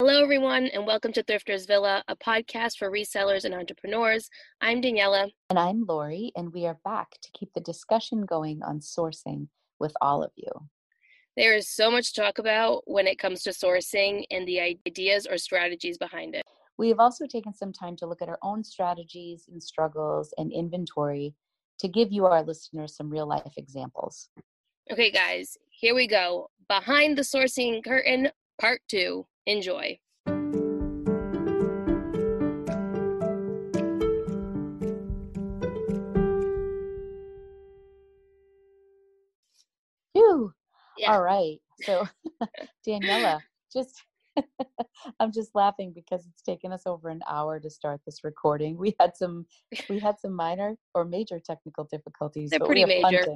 Hello, everyone, and welcome to Thrifters Villa, a podcast for resellers and entrepreneurs. I'm Daniela. And I'm Lori, and we are back to keep the discussion going on sourcing with all of you. There is so much to talk about when it comes to sourcing and the ideas or strategies behind it. We have also taken some time to look at our own strategies and struggles and inventory to give you, our listeners, some real life examples. Okay, guys, here we go. Behind the sourcing curtain, part two. Enjoy. Phew. Yeah. All right. So, Daniela, just I'm just laughing because it's taken us over an hour to start this recording. We had some we had some minor or major technical difficulties. They're pretty major.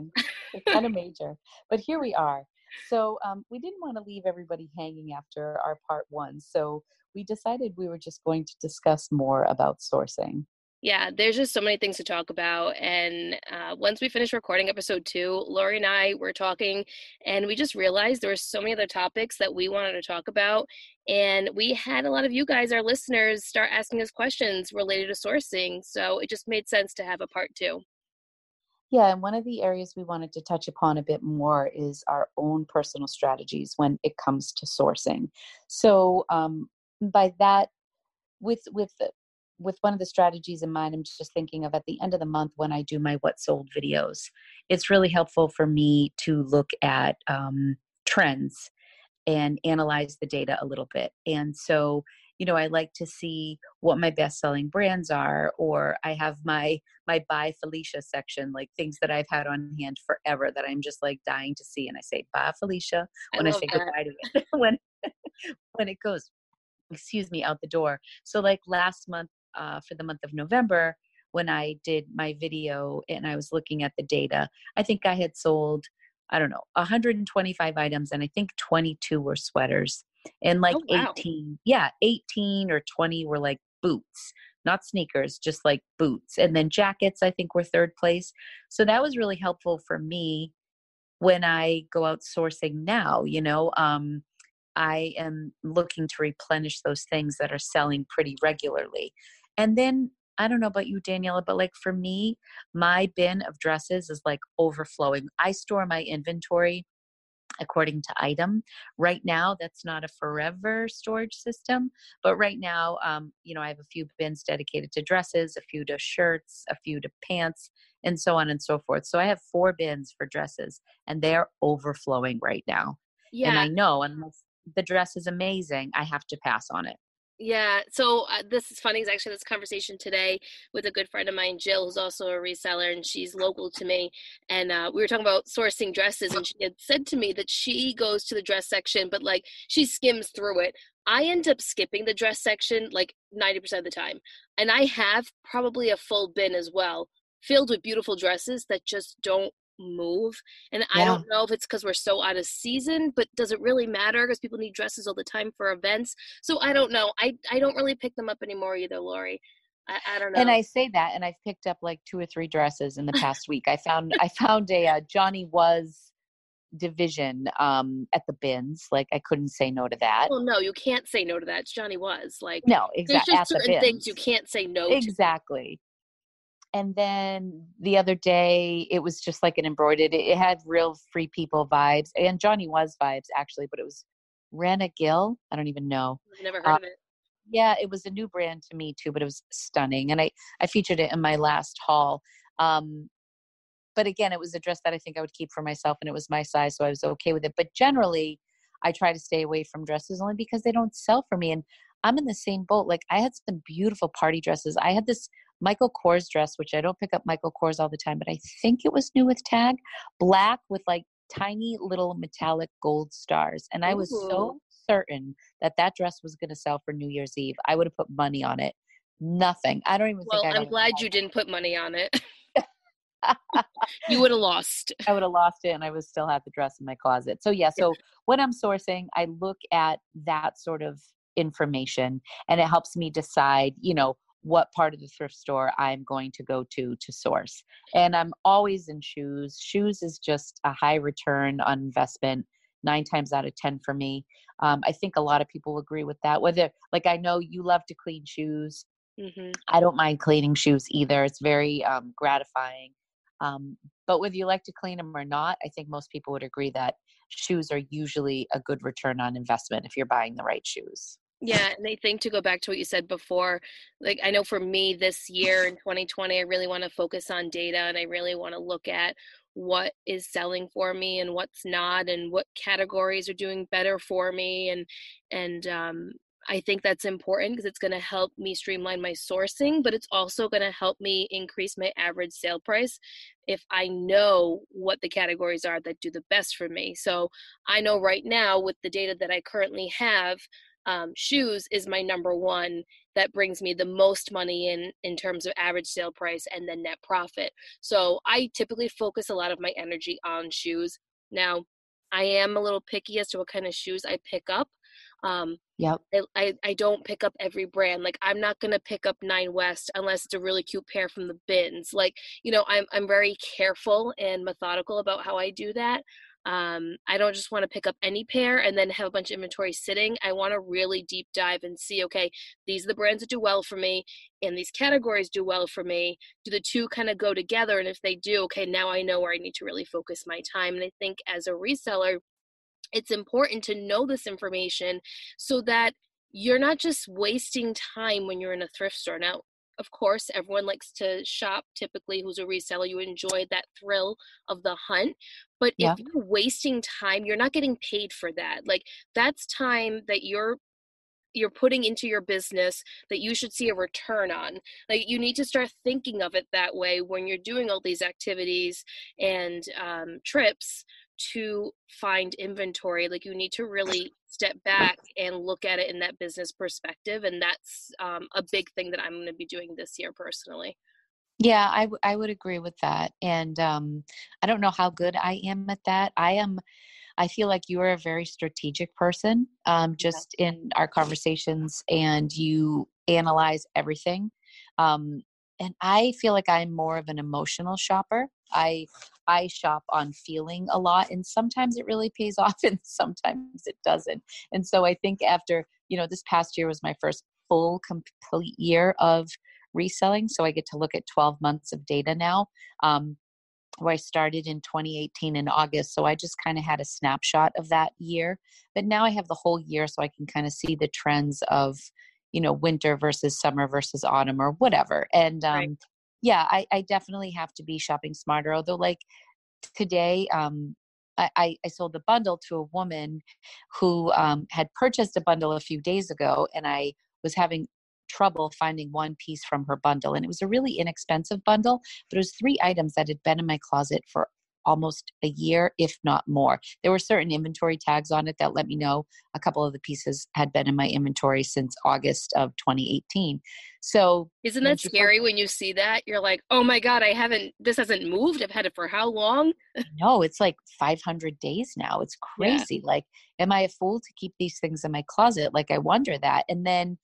kind of major. But here we are. So um, we didn't want to leave everybody hanging after our part one. So we decided we were just going to discuss more about sourcing. Yeah, there's just so many things to talk about. And uh, once we finished recording episode two, Lori and I were talking, and we just realized there were so many other topics that we wanted to talk about. And we had a lot of you guys, our listeners, start asking us questions related to sourcing. So it just made sense to have a part two. Yeah, and one of the areas we wanted to touch upon a bit more is our own personal strategies when it comes to sourcing. So, um, by that, with with with one of the strategies in mind, I'm just thinking of at the end of the month when I do my what sold videos. It's really helpful for me to look at um, trends and analyze the data a little bit. And so you know i like to see what my best selling brands are or i have my my buy felicia section like things that i've had on hand forever that i'm just like dying to see and i say bye felicia when i, I say that. goodbye to it when when it goes excuse me out the door so like last month uh, for the month of november when i did my video and i was looking at the data i think i had sold i don't know 125 items and i think 22 were sweaters and like oh, wow. 18 yeah 18 or 20 were like boots not sneakers just like boots and then jackets i think were third place so that was really helpful for me when i go out sourcing now you know um i am looking to replenish those things that are selling pretty regularly and then I don't know about you, Daniela, but like for me, my bin of dresses is like overflowing. I store my inventory according to item. Right now, that's not a forever storage system, but right now, um, you know, I have a few bins dedicated to dresses, a few to shirts, a few to pants, and so on and so forth. So I have four bins for dresses, and they're overflowing right now. Yeah. And I know unless the dress is amazing, I have to pass on it. Yeah, so uh, this is funny. Is actually this conversation today with a good friend of mine, Jill, who's also a reseller, and she's local to me. And uh, we were talking about sourcing dresses, and she had said to me that she goes to the dress section, but like she skims through it. I end up skipping the dress section like ninety percent of the time, and I have probably a full bin as well, filled with beautiful dresses that just don't move. And yeah. I don't know if it's because we're so out of season, but does it really matter? Because people need dresses all the time for events. So I don't know. I, I don't really pick them up anymore either, Lori. I, I don't know. And I say that, and I've picked up like two or three dresses in the past week. I found I found a uh, Johnny was division um at the bins like i couldn't say no to that well no you can't say no to that it's johnny was like no exactly there's just certain things you can't say no to exactly and then the other day it was just like an embroidered it had real free people vibes and johnny was vibes actually but it was rana gill i don't even know I've never heard uh, of it. yeah it was a new brand to me too but it was stunning and i i featured it in my last haul um but again it was a dress that i think i would keep for myself and it was my size so i was okay with it but generally i try to stay away from dresses only because they don't sell for me and i'm in the same boat like i had some beautiful party dresses i had this Michael Kors dress, which I don't pick up Michael Kors all the time, but I think it was new with tag, black with like tiny little metallic gold stars. And I was Ooh. so certain that that dress was going to sell for New Year's Eve. I would have put money on it. Nothing. I don't even well, think I'm glad you didn't put money on it. you would have lost. I would have lost it and I would still have the dress in my closet. So yeah, so when I'm sourcing, I look at that sort of information and it helps me decide, you know, what part of the thrift store I'm going to go to to source. And I'm always in shoes. Shoes is just a high return on investment. nine times out of 10 for me. Um, I think a lot of people agree with that. Whether, like, I know you love to clean shoes. Mm-hmm. I don't mind cleaning shoes either. It's very um, gratifying. Um, but whether you like to clean them or not, I think most people would agree that shoes are usually a good return on investment if you're buying the right shoes. Yeah, and I think to go back to what you said before, like I know for me this year in 2020, I really want to focus on data and I really want to look at what is selling for me and what's not and what categories are doing better for me and and um, I think that's important because it's going to help me streamline my sourcing, but it's also going to help me increase my average sale price if I know what the categories are that do the best for me. So I know right now with the data that I currently have, um, shoes is my number one that brings me the most money in in terms of average sale price and then net profit. So i typically focus a lot of my energy on shoes. Now i am a little picky as to what kind of shoes i pick up um yep. I, I, I don't pick up every brand. Like i'm not gonna pick up nine west unless it's a really cute pair from the bins. Like you know i'm i'm very careful and methodical about how i do that um, I don't just want to pick up any pair and then have a bunch of inventory sitting. I want to really deep dive and see, okay, these are the brands that do well for me and these categories do well for me. Do the two kind of go together? And if they do, okay, now I know where I need to really focus my time. And I think as a reseller, it's important to know this information so that you're not just wasting time when you're in a thrift store. Now, of course, everyone likes to shop typically who's a reseller. You enjoy that thrill of the hunt. But yeah. if you're wasting time, you're not getting paid for that. Like that's time that you're you're putting into your business that you should see a return on. Like you need to start thinking of it that way when you're doing all these activities and um, trips to find inventory like you need to really step back and look at it in that business perspective and that's um, a big thing that i'm going to be doing this year personally yeah I, w- I would agree with that and um, i don't know how good i am at that i am i feel like you are a very strategic person um, just yeah. in our conversations and you analyze everything um, and I feel like I'm more of an emotional shopper. I I shop on feeling a lot and sometimes it really pays off and sometimes it doesn't. And so I think after, you know, this past year was my first full complete year of reselling, so I get to look at 12 months of data now. Um, where I started in 2018 in August. So I just kind of had a snapshot of that year. But now I have the whole year so I can kind of see the trends of you know winter versus summer versus autumn or whatever and um right. Yeah I, I definitely have to be shopping smarter although like today um I, I sold the bundle to a woman who um, had purchased a bundle a few days ago, and I was having trouble finding one piece from her bundle. And it was a really inexpensive bundle, but it was three items that had been in my closet for almost a year, if not more. There were certain inventory tags on it that let me know a couple of the pieces had been in my inventory since August of 2018. So, isn't that scary when you see that? You're like, oh my God, I haven't, this hasn't moved. I've had it for how long? no, it's like 500 days now. It's crazy. Yeah. Like, am I a fool to keep these things in my closet? Like, I wonder that. And then,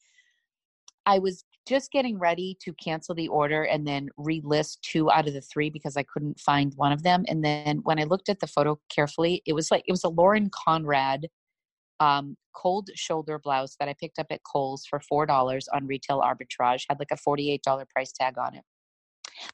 I was just getting ready to cancel the order and then relist two out of the three because I couldn't find one of them. And then when I looked at the photo carefully, it was like it was a Lauren Conrad um, cold shoulder blouse that I picked up at Kohl's for four dollars on retail arbitrage. Had like a forty-eight dollar price tag on it,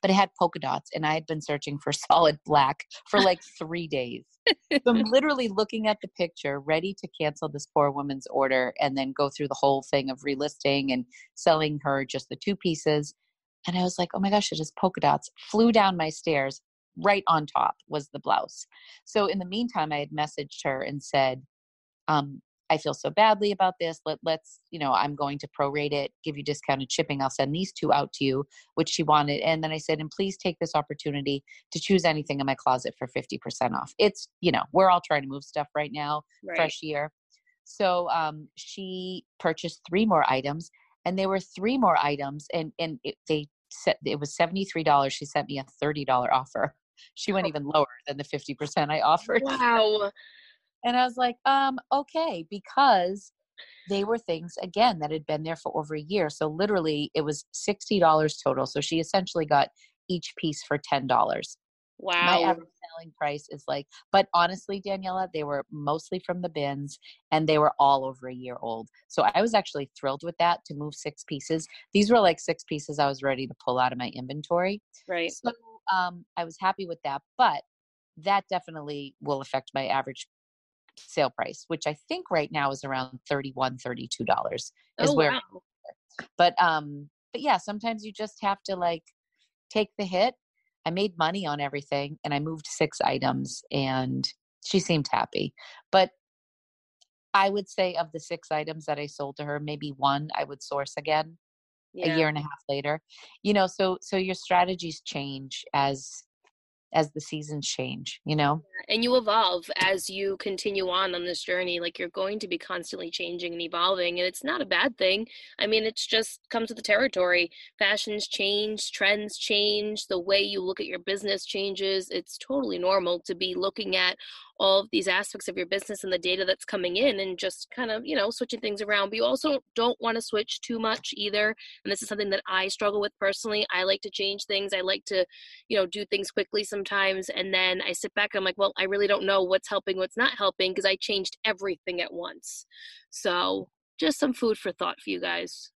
but it had polka dots, and I had been searching for solid black for like three days so I'm literally looking at the picture, ready to cancel this poor woman's order and then go through the whole thing of relisting and selling her just the two pieces. And I was like, oh my gosh, it is polka dots. Flew down my stairs. Right on top was the blouse. So in the meantime, I had messaged her and said, um, I feel so badly about this. Let, let's, you know, I'm going to prorate it, give you discounted shipping. I'll send these two out to you, which she wanted. And then I said, and please take this opportunity to choose anything in my closet for 50% off. It's, you know, we're all trying to move stuff right now, right. fresh year. So um, she purchased three more items and there were three more items and, and it, they said it was $73. She sent me a $30 offer. She went oh. even lower than the 50% I offered. Wow. And I was like, um, okay, because they were things again that had been there for over a year. So literally it was $60 total. So she essentially got each piece for $10. Wow. My average selling price is like, but honestly, Daniela, they were mostly from the bins and they were all over a year old. So I was actually thrilled with that to move six pieces. These were like six pieces I was ready to pull out of my inventory. Right. So um, I was happy with that, but that definitely will affect my average sale price, which I think right now is around 31 $32 is oh, where, wow. but, um, but yeah, sometimes you just have to like take the hit. I made money on everything and I moved six items and she seemed happy. But I would say of the six items that I sold to her, maybe one I would source again Yeah. a year and a half later. You know, so so your strategies change as as the seasons change, you know? and you evolve as you continue on on this journey like you're going to be constantly changing and evolving and it's not a bad thing. I mean it's just comes with the territory. Fashions change trends change the way you look at your business changes. It's totally normal to be looking at all of these aspects of your business and the data that's coming in and just kind of you know switching things around. But you also don't want to switch too much either and this is something that i struggle with personally. I like to change things. I like to you know do things quickly sometimes and then i sit back and i'm like well i really don't know what's helping what's not helping because i changed everything at once. So just some food for thought for you guys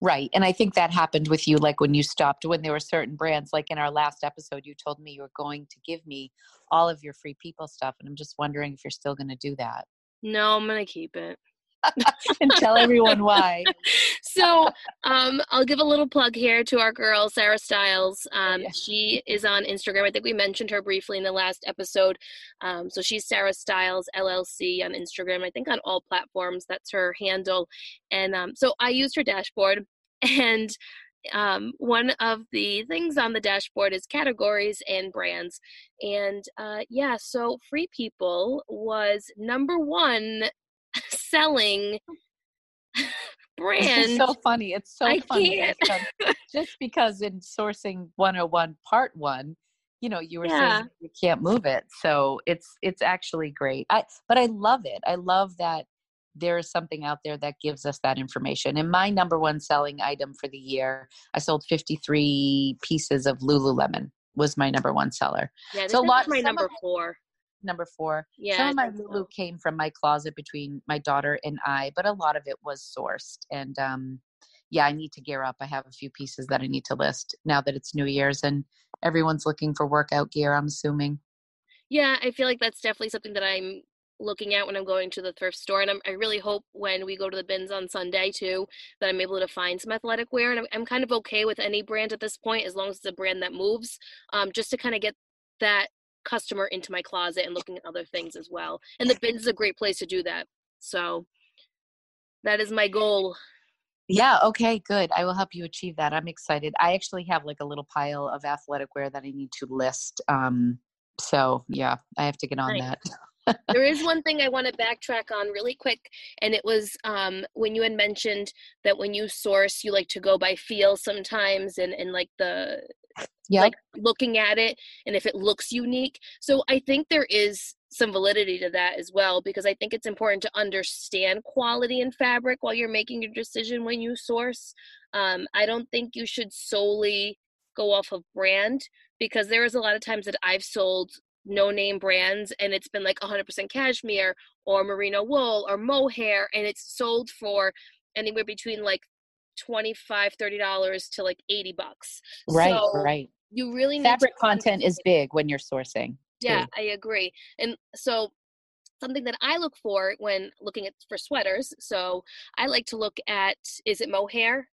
Right. And I think that happened with you, like when you stopped, when there were certain brands, like in our last episode, you told me you were going to give me all of your free people stuff. And I'm just wondering if you're still going to do that no i'm gonna keep it and tell everyone why. so um, I'll give a little plug here to our girl Sarah Styles. Um, yeah. She is on Instagram. I think we mentioned her briefly in the last episode. Um, so she's Sarah Styles LLC on Instagram. I think on all platforms. That's her handle. And um, so I used her dashboard, and um, one of the things on the dashboard is categories and brands. And uh, yeah, so Free People was number one selling brand. It's so funny. It's so I funny. can't. because- Just because in sourcing 101 part one, you know, you were Yeah. saying you can't move it. So it's it's actually great. I but I love it. I love that there is something out there that gives us that information. And my number one selling item for the year, I sold 53 pieces of Lululemon was my number one seller. yeah, this so a lot- my number four. Number four. Yeah, Some of my. Lulu came from my closet between my daughter and I, but a lot of it was sourced. And um, yeah, I need to gear up. I have a few pieces that I need to list now that it's New Year's and everyone's looking for workout gear, I'm assuming. Yeah, I feel like that's definitely something that I'm looking at when I'm going to the thrift store, and I'm, I really hope when we go to the bins on Sunday too that I'm able to find some athletic wear, and I'm, I'm kind of okay with any brand at this point as long as it's a brand that moves, um, just to kind of get that customer into my closet and looking at other things as well. And the bins is a great place to do that. So that is my goal. Yeah, okay, good. I will help you achieve that. I'm excited. I actually have like a little pile of athletic wear that I need to list. Um, so yeah, I have to get on Nice. that. There is one thing I want to backtrack on really quick, and it was um, when you had mentioned that when you source, you like to go by feel sometimes, and and like the Yep. like looking at it, and if it looks unique. So I think there is some validity to that as well, because I think it's important to understand quality in fabric while you're making your decision when you source. Um, I don't think you should solely go off of brand because there is a lot of times that I've sold no name brands and it's been like 100% cashmere or merino wool or mohair and it's sold for anywhere between like 25 30 dollars to like 80 bucks right, So right. you really need Fabric content is big when you're sourcing. yeah too. i agree and so something that i look for when looking at for sweaters so i like to look at is it mohair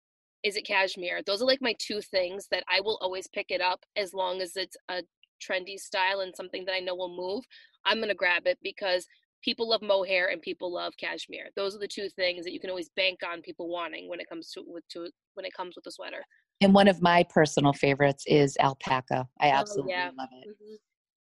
is it cashmere those are like my two things that i will always pick it up as long as it's a trendy style and something that i know will move i'm going to grab it because people love mohair and people love cashmere those are the two things that you can always bank on people wanting when it comes to with to when it comes with a sweater And one of my personal favorites is alpaca. I Oh, absolutely yeah. love it.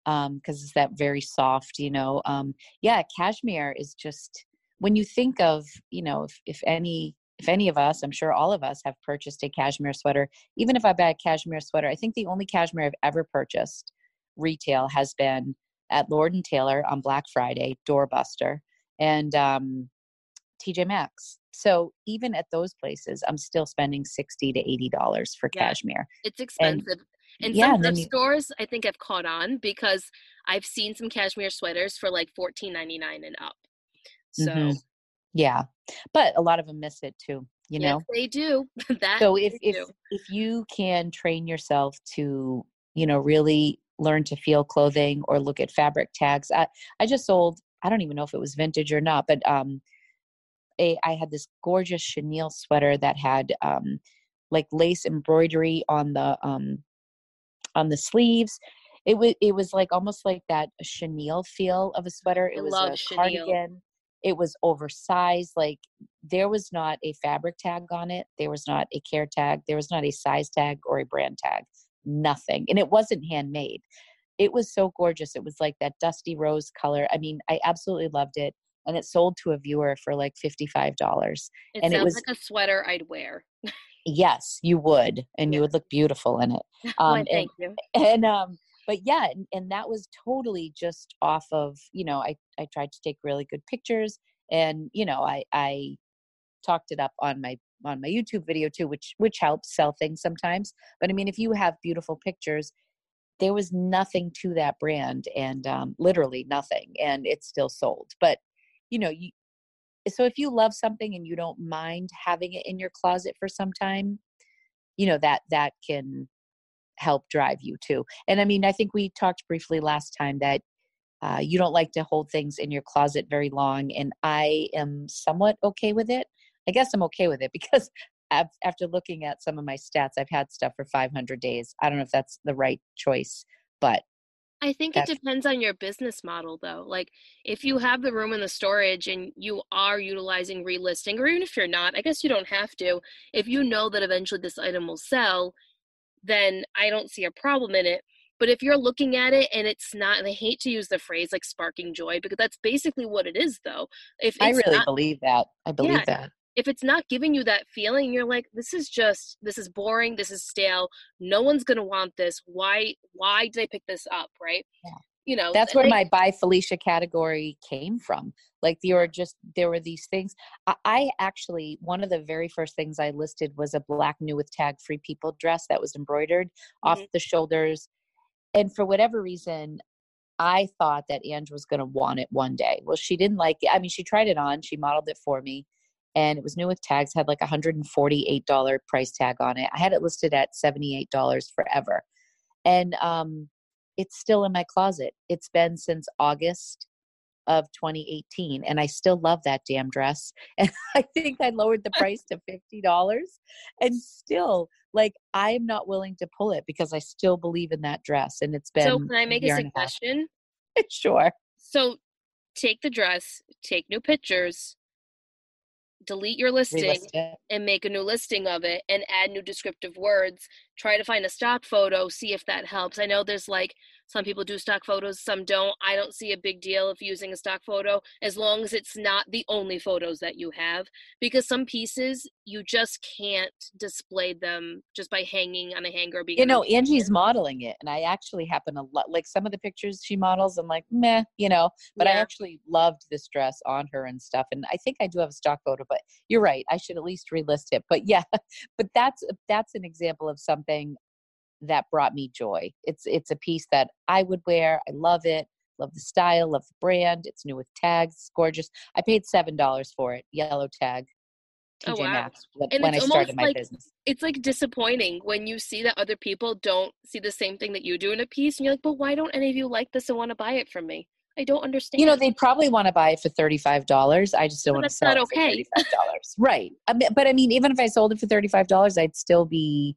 um because it's that very soft you know um yeah cashmere is just when you think of you know if, if any if any of us i'm sure all of us have purchased a cashmere sweater even if i buy a cashmere sweater i think the only cashmere i've ever purchased retail has been at lord and taylor on black friday doorbuster and um tj maxx so even at those places i'm still spending 60 to 80 dollars for Yeah. cashmere it's expensive And Yeah, some and thrift you- stores I think have caught on because I've seen some cashmere sweaters for like fourteen ninety nine and up. So Mhm. yeah but a lot of them miss it too you yes, know they do. that so if if do. if you can train yourself to you know really learn to feel clothing or look at fabric tags. I i just sold i don't even know if it was vintage or not but um a i had this gorgeous chenille sweater that had um like lace embroidery on the um on the sleeves. It was it was like almost like that chenille feel of a sweater. It I was a chenille. cardigan. It was oversized like there was not a fabric tag on it. There was not a care tag. There was not a size tag or a brand tag nothing and it wasn't handmade. It was so gorgeous. It was like that dusty rose color. I mean i absolutely loved it and it sold to a viewer for like $55 It and it sounds was- like a sweater I'd wear. yes you would and you would look beautiful in it. Um, and, thank you. and um but yeah and, and that was totally just off of you know i i tried to take really good pictures and you know i i talked it up on my on my youtube video too which which helps sell things sometimes. But i mean if you have beautiful pictures there was nothing to that brand and um, literally nothing and it still sold. But you know you so if you love something and you don't mind having it in your closet for some time you know that that can help drive you too. And i mean i think we talked briefly last time that uh, you don't like to hold things in your closet very long and i am somewhat okay with it i guess i'm okay with it because af- after looking at some of my stats i've had stuff for 500 days i don't know if that's the right choice but I think it depends on your business model though. Like if you have the room in the storage and you are utilizing relisting, or even if you're not, I guess you don't have to. If you know that eventually this item will sell, then I don't see a problem in it. But if you're looking at it and it's not, and I hate to use the phrase like sparking joy because that's basically what it is though. If it's i really not, believe that i believe Yeah. that if it's not giving you that feeling, you're like, this is just, this is boring, this is stale. No one's gonna want this. Why, why did I pick this up? Right? Yeah. You know, that's where I- my buy felicia category came from like there were just there were these things I, I actually one of the very first things i listed was a black new with tag free people dress that was embroidered off Mhm. the shoulders and for whatever reason i thought that ange was going to want it one day well she didn't like it i mean she tried it on she modeled it for me and it was new with tags had like a $148 price tag on it. I had it listed at $78 forever. And um it's still in my closet. It's been since august of 2018 and i still love that damn dress. And i think i lowered the price to $50 and still like i'm not willing to pull it because i still believe in that dress and it's been so can I make a and suggestion? sure. So take the dress, take new pictures, delete your listing, and make a new listing of it and add new descriptive words. Try to find a stock photo, see if that helps. I know there's like some people do stock photos, some don't. I don't see a big deal if using a stock photo as long as it's not the only photos that you have because some pieces you just can't display them just by hanging on a hanger you know angie's modeling it and i actually happen to lo- like some of the pictures she models i'm like meh you know but i actually loved this dress on her and stuff and i think i do have a stock photo but you're right i should at least relist it but yeah but that's that's an example of something that brought me joy it's it's a piece that i would wear i love it love the style love the brand it's new with tags it's gorgeous i paid seven dollars for it yellow tag Oh, wow. Maxx when, And when I started my like- business. it's like disappointing when you see that other people don't see the same thing that you do in a piece and you're like but why don't any of you like this and want to buy it from me i don't understand You know, they probably want to buy it for thirty-five dollars. I just don't But want to sell not it for thirty-five dollars. right. I mean, but I mean, even if I sold it for thirty-five dollars, I'd still be,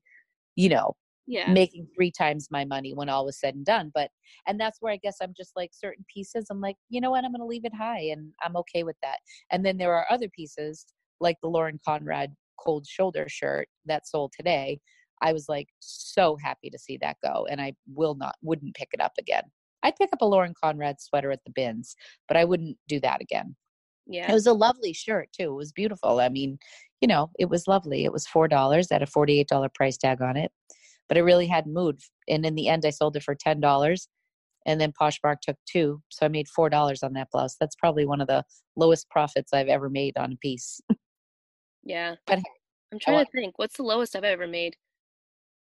you know, yeah making three times my money when all was said and done. But and that's where I guess I'm just like certain pieces. I'm like, you know what? I'm going to leave it high, and I'm okay with that. And then there are other pieces like the Lauren Conrad cold shoulder shirt that sold today. I was like so happy to see that go, and I will not wouldn't pick it up again. I'd pick up a Lauren Conrad sweater at the bins, but I wouldn't do that again. yeah It was a lovely shirt too. It was beautiful. I mean, you know, it was lovely. It was four dollars at a forty-eight dollar price tag on it, but it really had mood. And in the end, I sold it for ten dollars, and then Poshmark took two, so I made four dollars on that blouse. That's probably one of the lowest profits I've ever made on a piece. yeah But i'm trying wa- to think what's the lowest i've ever made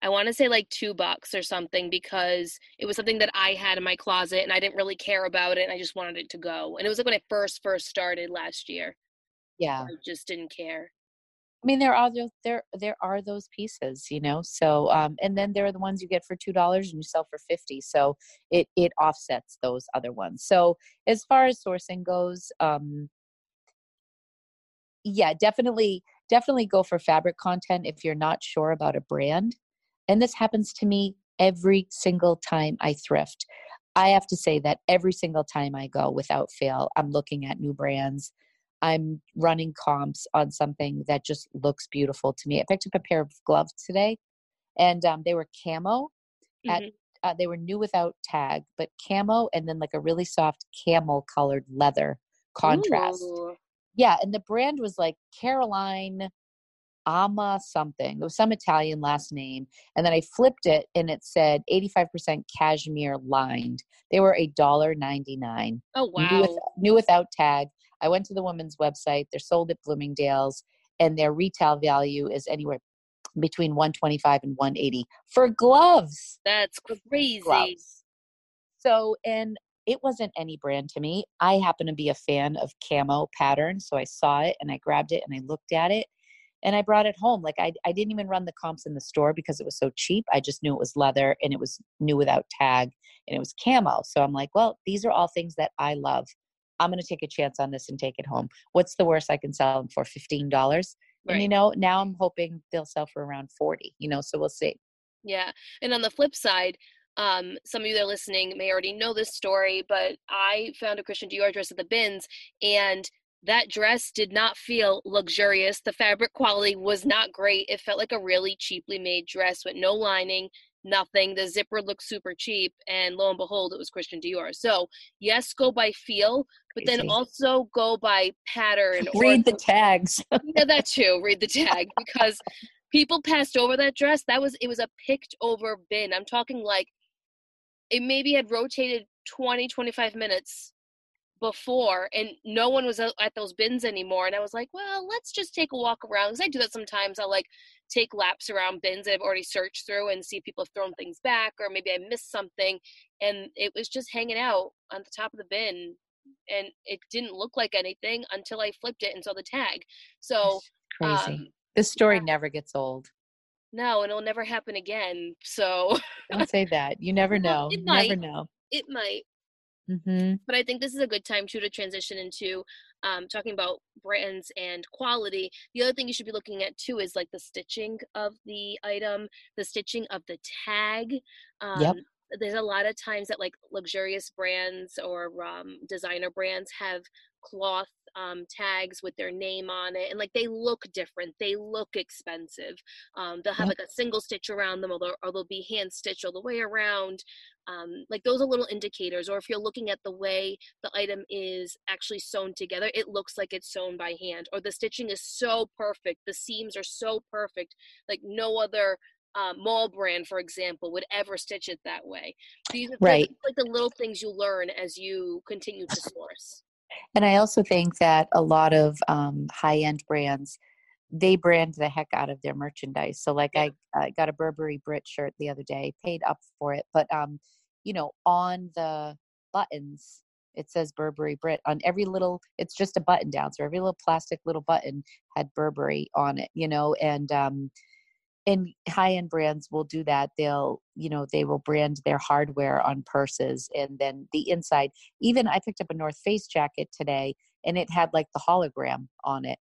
I want to say like two bucks or something because it was something that I had in my closet and I didn't really care about it and I just wanted it to go. And it was like when I first first started last year. Yeah. I just didn't care. I mean, there are those, there there are those pieces, you know. So, um, and then there are the ones you get for two dollars and you sell for fifty. So it it offsets those other ones. So as far as sourcing goes, um, yeah, definitely definitely go for fabric content if you're not sure about a brand. And this happens to me every single time I thrift. I have to say that every single time I go without fail, I'm looking at new brands. I'm running comps on something that just looks beautiful to me. I picked up a pair of gloves today, and um, they were camo. At mm-hmm. uh, they were new without tag, but camo, and then like a really soft camel colored leather contrast. Ooh. Yeah, and the brand was like Caroline Ama something. It was some Italian last name. And then I flipped it and it said 85% cashmere lined. They were a dollar ninety nine. Oh wow. New, with, new without tag. I went to the women's website. They're sold at Bloomingdale's and their retail value is anywhere between 125 and 180 for gloves. That's crazy. Gloves. So, and it wasn't any brand to me. I happen to be a fan of camo patterns, so I saw it and I grabbed it and I looked at it and I brought it home. Like I, I didn't even run the comps in the store because it was so cheap. I just knew it was leather and it was new without tag and it was camo. So I'm like, well, these are all things that I love. I'm going to take a chance on this and take it home. What's the worst I can sell them for? $15. Right. And you know, now I'm hoping they'll sell for around 40, you know, so we'll see. Yeah. And on the flip side, um, some of you that are listening may already know this story, but I found a Christian Dior dress at the bins and that dress did not feel luxurious. The fabric quality was not great. It felt like a really cheaply made dress with no lining, nothing. The zipper looked super cheap, and lo and behold, it was Christian Dior. So, yes, go by feel, but then also go by pattern. Read the tags. yeah, that too. Read the tag because people passed over that dress. That was it was a picked over bin. I'm talking like it maybe had rotated 20 25 minutes before and no one was at those bins anymore and i was like well let's just take a walk around because i do that sometimes i'll like take laps around bins that i've already searched through and see if people have thrown things back or maybe i missed something and it was just hanging out on the top of the bin and it didn't look like anything until i flipped it and saw the tag. So That's crazy. um, this story yeah. never gets old. No and it'll never happen again so don't say that. You never know. it might. never know. It might Mm-hmm. But I think this is a good time too to transition into um, talking about brands and quality. The other thing you should be looking at too is like the stitching of the item, the stitching of the tag. Um, yep. There's a lot of times that like luxurious brands or um, designer brands have cloth um, tags with their name on it and like they look different they look expensive um, they'll have like a single stitch around them or they'll, or they'll be hand stitched all the way around um, like those are little indicators or if you're looking at the way the item is actually sewn together it looks like it's sewn by hand or the stitching is so perfect the seams are so perfect like no other uh, mall brand, for example, would ever stitch it that way. These are right. like the little things you learn as you continue to source. And I also think that a lot of um, high end brands, they brand the heck out of their merchandise. So, like, yeah. I, I got a Burberry Brit shirt the other day, paid up for it, but um, you know, on the buttons, it says Burberry Brit on every little. It's just a button down, so every little plastic little button had Burberry on it. You know, and um, and high end brands will do that. They'll you know they will brand their hardware on purses and then the inside. Even i picked up a north face jacket today and it had like the hologram on it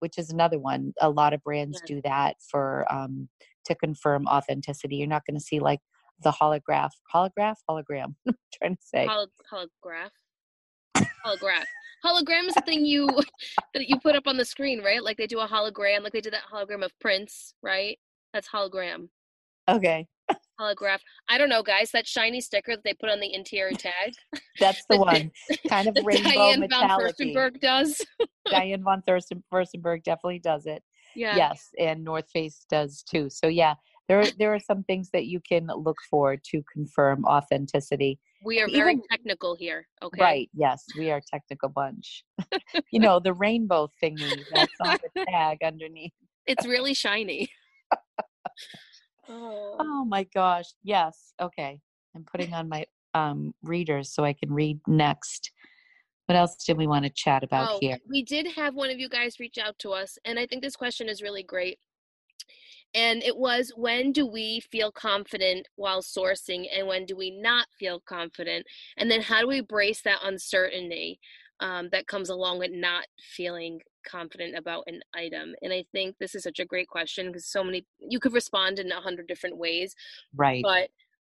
which is another one. A lot of brands yeah. do that for um to confirm authenticity. You're not going to see like the holograph holograph? Hologram i'm trying to say. Hol- holograph? Holograph hologram is the thing you that you put up on the screen right? Like they do a hologram like they did that hologram of prince right that's hologram. Okay. Holograph. I don't know, guys. That shiny sticker that they put on the interior tag. That's the one. Kind of rainbow Diane von Furstenberg does. Diane von Thursten, Furstenberg definitely does it. Yeah. Yes, and North Face does too. So yeah, there are, there are some things that you can look for to confirm authenticity. We are very Even, technical here. Okay. Right. Yes, we are technical bunch. you know the rainbow thingy that's on the tag underneath. It's really shiny. Oh. oh my gosh. Yes. Okay. I'm putting on my um readers so I can read next. What else did we want to chat about oh, here? We did have one of you guys reach out to us, and I think this question is really great. And it was when do we feel confident while sourcing, and when do we not feel confident? And then how do we brace that uncertainty um, that comes along with not feeling confident about an item? And I think this is such a great question because so many you could respond in a hundred different ways. Right. But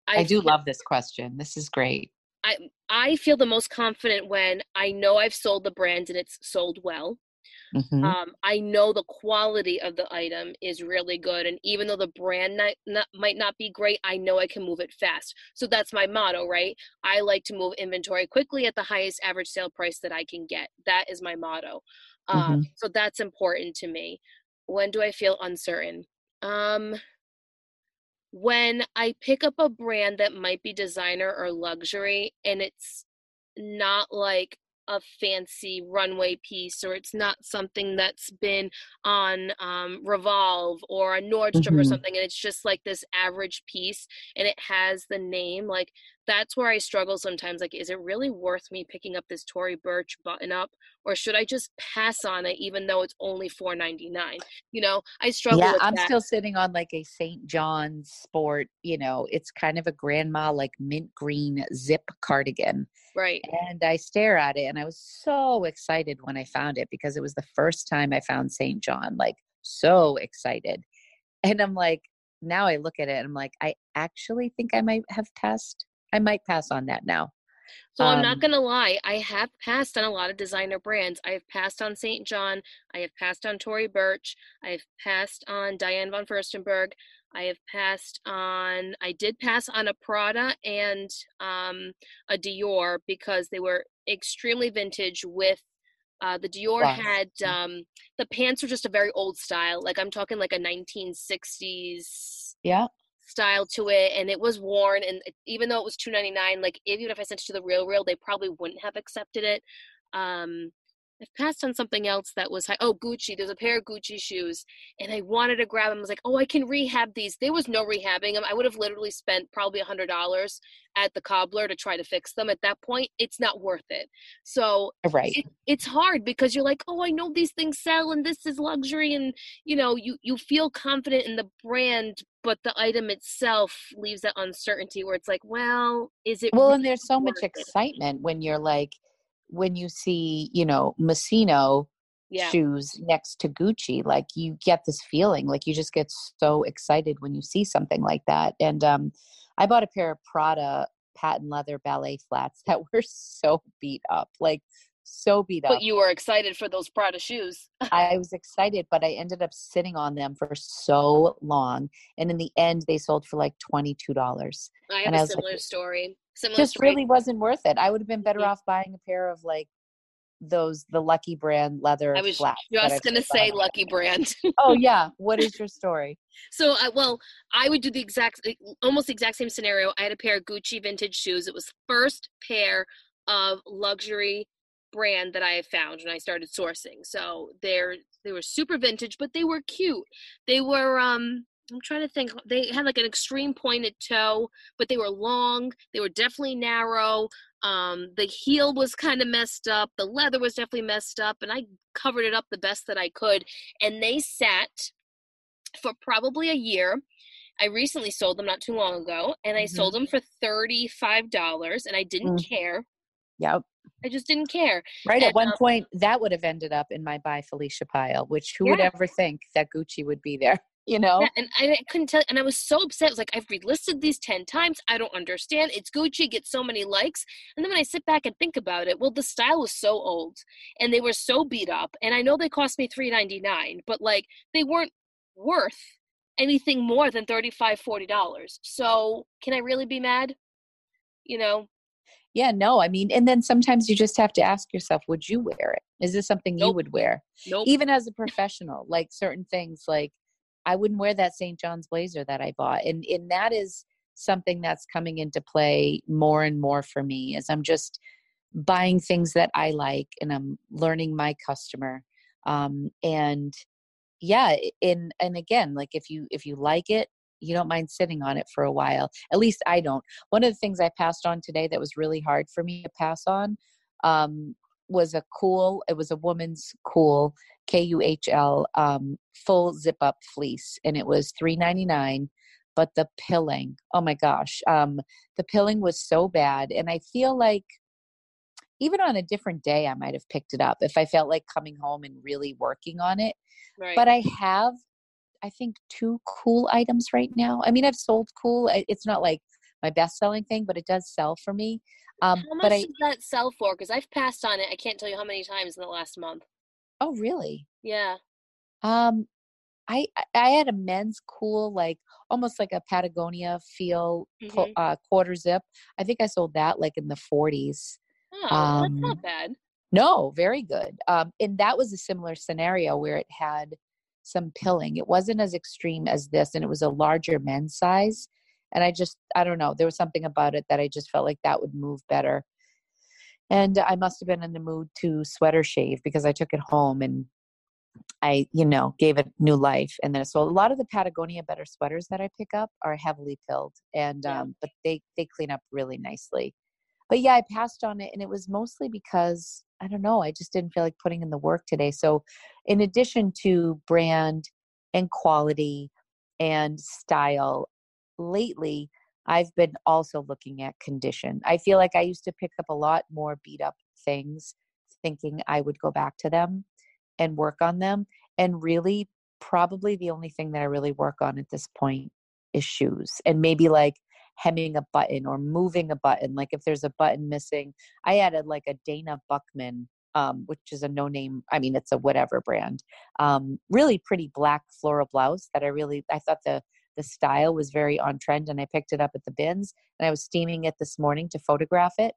I, I do love this question. This is great. I I feel the most confident when I know I've sold the brand and it's sold well. Mm-hmm. Um, I know the quality of the item is really good, and even though the brand not, not, might not be great, I know I can move it fast. So that's my motto, right? I like to move inventory quickly at the highest average sale price that I can get. That is my motto. Um, mm-hmm. So that's important to me. When do I feel uncertain? Um, when I pick up a brand that might be designer or luxury and it's not like a fancy runway piece or it's not something that's been on um, Revolve or a Nordstrom mm-hmm. or something and it's just like this average piece and it has the name like that's where I struggle sometimes like is it really worth me picking up this Tory Burch button up or should I just pass on it even though it's only 4.99 you know I struggle yeah I'm that. still sitting on like a St. John's sport you know it's kind of a grandma like mint green zip cardigan Right. And I stare at it and I was so excited when I found it because it was the first time I found St. John, like so excited. And I'm like, now I look at it and I'm like, I actually think I might have passed. I might pass on that now. So um, I'm not um going to lie. I have passed on a lot of designer brands. I have passed on St. John. I have passed on Tory Burch. I've passed on Diane von Furstenberg. I have passed on, I did pass on a Prada and um, a Dior because they were extremely vintage with uh, the Dior wow. had mm. um, the pants were just a very old style. Like I'm talking like a 1960s yeah style to it, and it was worn. And even though it was 2.99, like even if I sent it to the Real Real, they probably wouldn't have accepted it. Um, I've passed on something else that was high. Oh, Gucci. There's a pair of Gucci shoes, and I wanted to grab them. I was like, oh, I can rehab these. There was no rehabbing them. I would have literally spent probably a hundred dollars at the cobbler to try to fix them. At that point, it's not worth it. So uh, right, it, it's hard because you're like, oh, I know these things sell, and this is luxury, and you know, you you feel confident in the brand, but the item itself leaves that uncertainty where it's like, well, is it? Well, really and there's so much excitement when you're like when you see, you know, Messino yeah. shoes next to Gucci, like you get this feeling, like you just get so excited when you see something like that. And um, I bought a pair of Prada patent leather ballet flats that were so beat up, like so beat up. But you were excited for those Prada shoes. I was excited, but I ended up sitting on them for so long. And in the end, they sold for like $22. I have and a I similar like, story. Similar just story. really wasn't worth it. I would have been better mm-hmm. off buying a pair of like those the Lucky Brand leather. I was just gonna say Lucky Brand. oh yeah, what is your story? So, uh, well, I would do the exact, almost the exact same scenario. I had a pair of Gucci vintage shoes. It was first pair of luxury brand that I have found when I started sourcing. So they're they were super vintage, but they were cute. They were um I'm trying to think. They had like an extreme pointed toe, but they were long. They were definitely narrow. Um, the heel was kind of messed up. The leather was definitely messed up, and I covered it up the best that I could. And they sat for probably a year. I recently sold them not too long ago, and I mm-hmm. sold them for thirty-five dollars, and I didn't mm. care. Yep. I just didn't care. Right. And, at one um, point, that would have ended up in my buy Felicia pile, which who yeah. would ever think that Gucci would be there? You know? Yeah, and I, I couldn't tell. And I was so upset. I was like, I've relisted these 10 times. I don't understand. It's Gucci, gets so many likes. And then when I sit back and think about it, well, the style was so old and they were so beat up. And I know they cost me $3.99, but like they weren't worth anything more than $35, $40. So can I really be mad? You know, yeah, no, I mean, and then sometimes you just have to ask yourself, would you wear it? Is this something nope. you would wear? Nope. Even as a professional, like certain things, like I wouldn't wear that St. John's blazer that I bought. And and that is something that's coming into play more and more for me as I'm just buying things that I like and I'm learning my customer. Um, and yeah, and and again, like if you if you like it, you don't mind sitting on it for a while. At least I don't. One of the things I passed on today that was really hard for me to pass on um, was a Kühl. It was a woman's Kühl K U H L um, full zip up fleece, and it was three ninety nine. But the pilling, oh my gosh, um, the pilling was so bad, and I feel like even on a different day, I might have picked it up if I felt like coming home and really working on it. Right. But I have, I think, two Kühl items right now. I mean, I've sold Kühl. It's not like my best selling thing, but it does sell for me. Um, how much but I, does that sell for? Because I've passed on it. I can't tell you how many times in the last month. Oh, really? Yeah. Um, I I had a men's Kühl, like almost like a Patagonia feel mm-hmm. uh, quarter zip. I think I sold that like in the forties. Oh, um, that's not bad. No, very good. Um, and that was a similar scenario where it had some pilling. It wasn't as extreme as this, and it was a larger men's size and i just i don't know there was something about it that i just felt like that would move better and i must have been in the mood to sweater shave because i took it home and i you know gave it new life and then so a lot of the patagonia better sweaters that i pick up are heavily pilled and yeah. um but they they clean up really nicely but yeah i passed on it and it was mostly because i don't know i just didn't feel like putting in the work today so in addition to brand and quality and style lately I've been also looking at condition. I feel like I used to pick up a lot more beat up things thinking I would go back to them and work on them. And really, probably the only thing that I really work on at this point is shoes and maybe like hemming a button or moving a button. Like if there's a button missing, I added like a Dana Buchman, um, which is a no name, I mean, it's a whatever brand, um, really pretty black floral blouse that I really, I thought the the style was very on trend and I picked it up at the bins and I was steaming it this morning to photograph it.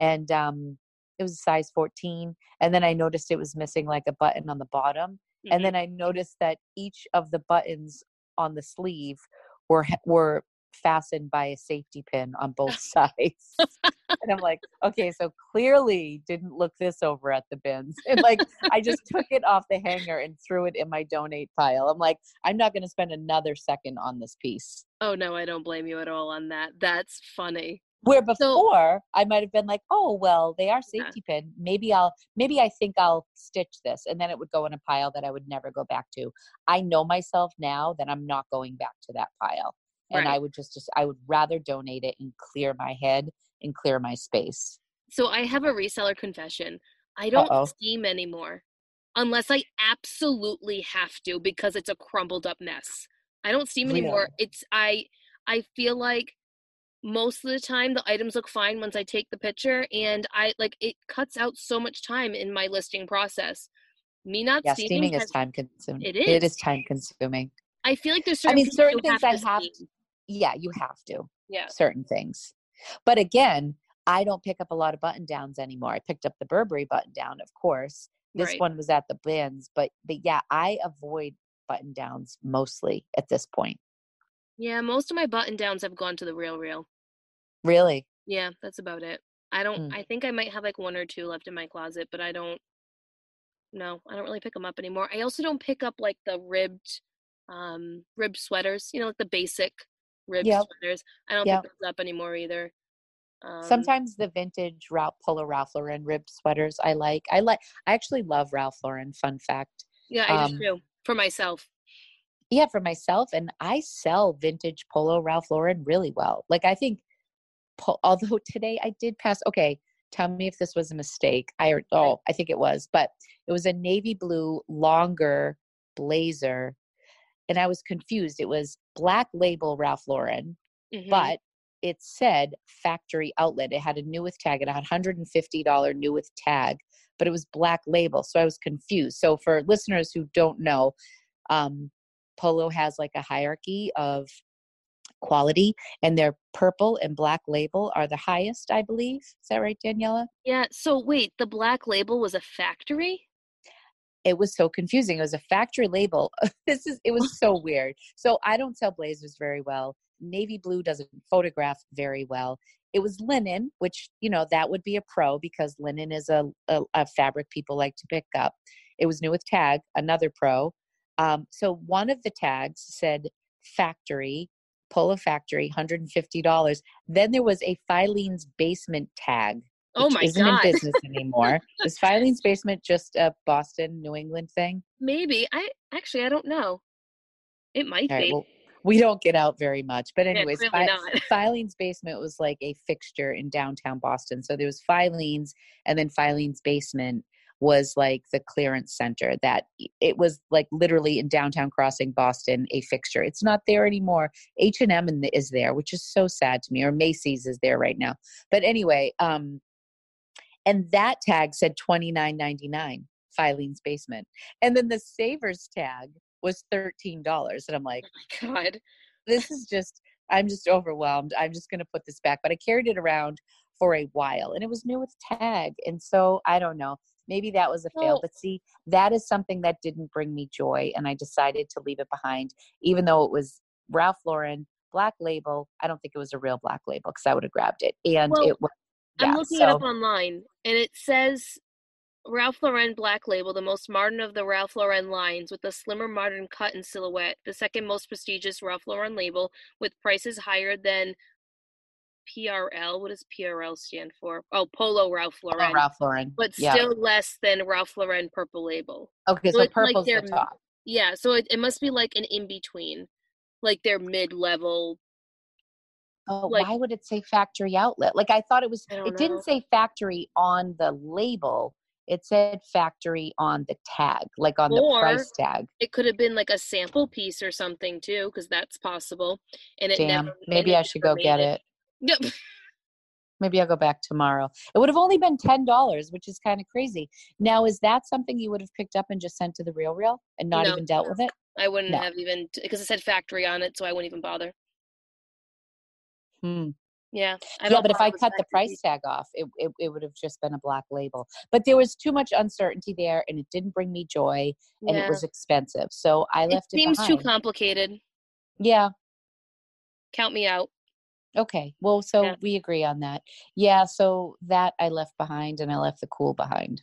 And um, it was a size 14. And then I noticed it was missing like a button on the bottom. Mm-hmm. And then I noticed that each of the buttons on the sleeve were were fastened by a safety pin on both sides. and I'm like, okay, so clearly didn't look this over at the bins. And like, I just took it off the hanger and threw it in my donate pile. I'm like, I'm not going to spend another second on this piece. Oh, no, I don't blame you at all on that. That's funny. Where before so, I might have been like, oh well, they are safety yeah. pin. Maybe I'll maybe I think I'll stitch this, and then it would go in a pile that I would never go back to. I know myself now that I'm not going back to that pile and right. i would just, just i would rather donate it and clear my head and clear my space. So i have a reseller confession. I don't Uh-oh. steam anymore unless i absolutely have to because it's a crumbled up mess. I don't steam anymore. It's i i feel like most of the time the items look fine once i take the picture and i like it cuts out so much time in my listing process. Me not yeah, steaming, steaming has, is time consuming it is it is time consuming. I feel like there's certain i mean certain things i have to yeah, you have to. Yeah. Certain things. But again, I don't pick up a lot of button downs anymore. I picked up the Burberry button down, of course. This right. one was at the bins, but but yeah, I avoid button downs mostly at this point. Yeah, most of my button downs have gone to the RealReal. Really? Yeah, that's about it. I don't mm. I think I might have like one or two left in my closet, but I don't no, I don't really pick them up anymore. I also don't pick up like the ribbed um ribbed sweaters, you know, like the basic ribbed yep. sweaters. I don't yep. pick those up anymore either. Um, Sometimes the vintage Ralph Polo Ralph Lauren ribbed sweaters I like. I like. I actually love Ralph Lauren. Fun fact. Yeah, I um, do. For myself. Yeah, for myself, and I sell vintage Polo Ralph Lauren really well. Like I think, although today I did pass. Okay, tell me if this was a mistake. I oh, I think it was, but it was a navy blue longer blazer and I was confused. It was black label Ralph Lauren, mm-hmm. but it said factory outlet. It had a new with tag, it had $150 new with tag, but it was black label. So I was confused. So for listeners who don't know, um, Polo has like a hierarchy of quality and their purple and black label are the highest i believe is that right daniela yeah so wait the black label was a factory it was so confusing. It was a factory label. this is it was so weird. So I don't sell blazers very well. Navy blue doesn't photograph very well. It was linen, which you know that would be a pro because linen is a, a, a fabric people like to pick up. It was new with tag, another pro. Um, so one of the tags said factory, Polo Factory, $150. Then there was a Filene's Basement tag. Oh my isn't god. in business anymore. Is Filene's Basement just a Boston, New England thing? Maybe. I actually I don't know. It might right, be. well, we don't get out very much. But Yeah, anyways, clearly Fi- Filene's Basement was like a fixture in downtown Boston. So there was Filene's, and then Filene's Basement was like the clearance center that it was like literally in downtown crossing boston a fixture it's not there anymore h&m is there which is so sad to me or macy's is there right now but anyway um and that tag said 29.99 filene's basement and then the savers tag was $13 and i'm like Oh my god. this is just i'm just overwhelmed i'm just going to put this back but i carried it around for a while and it was new with tag and so i don't know maybe that was a fail but see that is something that didn't bring me joy and i decided to leave it behind even though it was ralph lauren black label i don't think it was a real black label because i would have grabbed it and Well, it was I'm yeah, looking it up online and it says Ralph Lauren Black Label, the most modern of the Ralph Lauren lines, with a slimmer modern cut and silhouette. The second most prestigious Ralph Lauren label, with prices higher than PRL. What does PRL stand for? Oh, Polo Ralph Oh, Lauren. ralph lauren But yeah still less than Ralph Lauren Purple Label. okay so so like purple's their the top Yeah, so it, it must be like an in between, like their mid level. Oh, like- why would it say factory outlet? Like I thought it was. It didn't say factory on the label. It said factory on the tag, like on the price tag. It could have been like a sample piece or something too, because that's possible. And it Damn. never. Maybe and I should go get made it. Yep. Maybe I'll go back tomorrow. It would have only been ten dollars, which is kind of crazy. Now, is that something you would have picked up and just sent to the RealReal and not No. even dealt with it? I wouldn't No. have even because it said factory on it, so I wouldn't even bother. Hmm. Yeah. I yeah, but if I cut the price tag off, it, it it would have just been a black label. But there was too much uncertainty there, and it didn't bring me joy, and Yeah. it was expensive. So I left it, seems too complicated. yeah. Count me out. Okay. Well, so Yeah. we agree on that. Yeah. So that I left behind and I left the Kühl behind.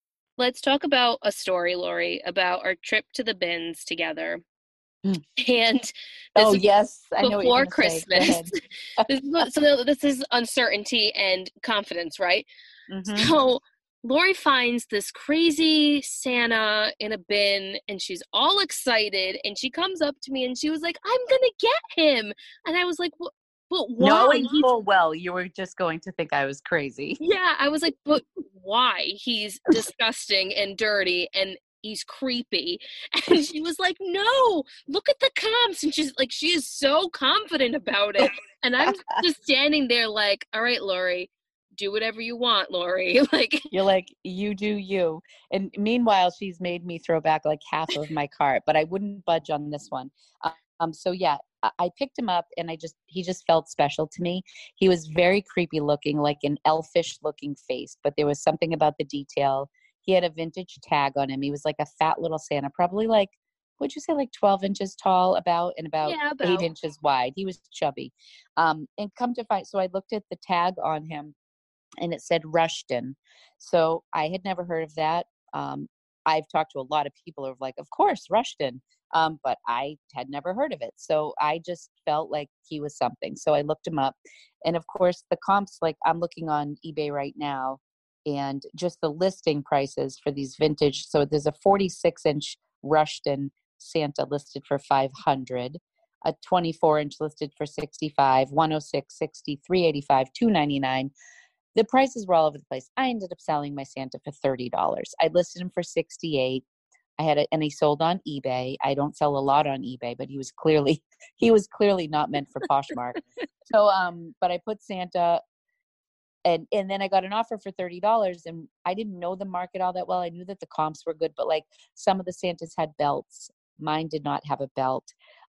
Let's talk about a story, Lori, about our trip to the bins together. Mm. And this oh is yes, I before you're gonna say. Christmas. this is what, so this is uncertainty and confidence, right? Mhm. So Lori finds this crazy Santa in a bin and she's all excited and she comes up to me and she was like, I'm gonna get him. And I was like, "Wha- but why? Knowing full well you were just going to think I was crazy. yeah, I was like, but why? He's disgusting and dirty and he's creepy. And she was like, no, look at the comps. And she's like, she is so confident about it. And I'm just standing there like, all right, Lori, do whatever you want, Lori. Like, You're like, you do you. And meanwhile, she's made me throw back like half of my cart, but I wouldn't budge on this one. Um, so yeah, I, picked him up and I just, he just felt special to me. He was very creepy looking, like an elfish looking face, but there was something about the detail. He had a vintage tag on him. He was like a fat little Santa, probably like, would you say like 12 inches tall about and about yeah, eight inches wide. He was chubby. Um, and come to find, so I looked at the tag on him and it said Rushton. So I had never heard of that. Um, I've talked to a lot of people who are like, of course, Rushton. Um, but I had never heard of it. So I just felt like he was something. So I looked him up. And of course, the comps, like I'm looking on eBay right now, and just the listing prices for these vintage. So there's a 46 inch Rushton Santa listed for 500 a 24 inch listed for 65 106 60 385 299 the prices were all over the place i ended up selling my santa for $30 i listed him for 68 i had it and he sold on ebay i don't sell a lot on ebay but he was clearly he was clearly not meant for poshmark so um but i put santa and and then i got an offer for $30 and i didn't know the market all that well i knew that the comps were good but like some of the santas had belts mine did not have a belt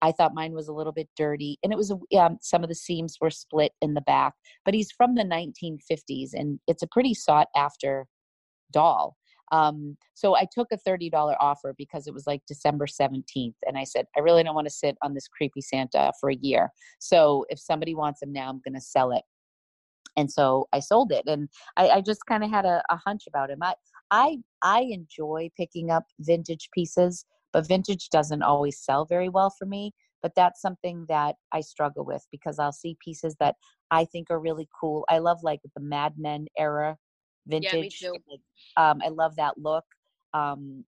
I thought mine was a little bit dirty, and it was um, some of the seams were split in the back. But he's from the 1950s, and it's a pretty sought after doll. Um, so I took a $30 offer because it was like December 17th. And I said, I really don't want to sit on this creepy Santa for a year. So if somebody wants him now, I'm going to sell it. And so I sold it. And I, I just kind of had a, a hunch about him. I, I, I enjoy picking up vintage pieces, but vintage doesn't always sell very well for me. But that's something that I struggle with because I'll see pieces that I think are really cool. I love like the Mad Men era vintage. Yeah. Um, I love that look. Um,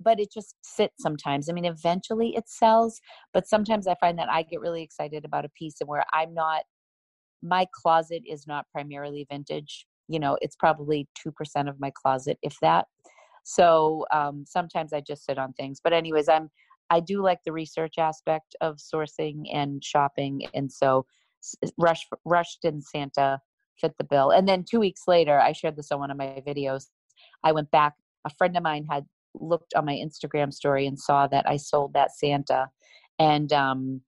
but it just sits sometimes. I mean, eventually it sells, but sometimes I find that I get really excited about a piece and where I'm not, my closet is not primarily vintage. You know, it's probably 2% of my closet, if that. So um, sometimes I just sit on things. But, anyways, I'm, I do like the research aspect of sourcing and shopping. And so, Rush, Rushton Santa fit the bill. And then two weeks later, I shared this on one of my videos. I went back. A friend of mine had looked on my Instagram story and saw that I sold that Santa, and um,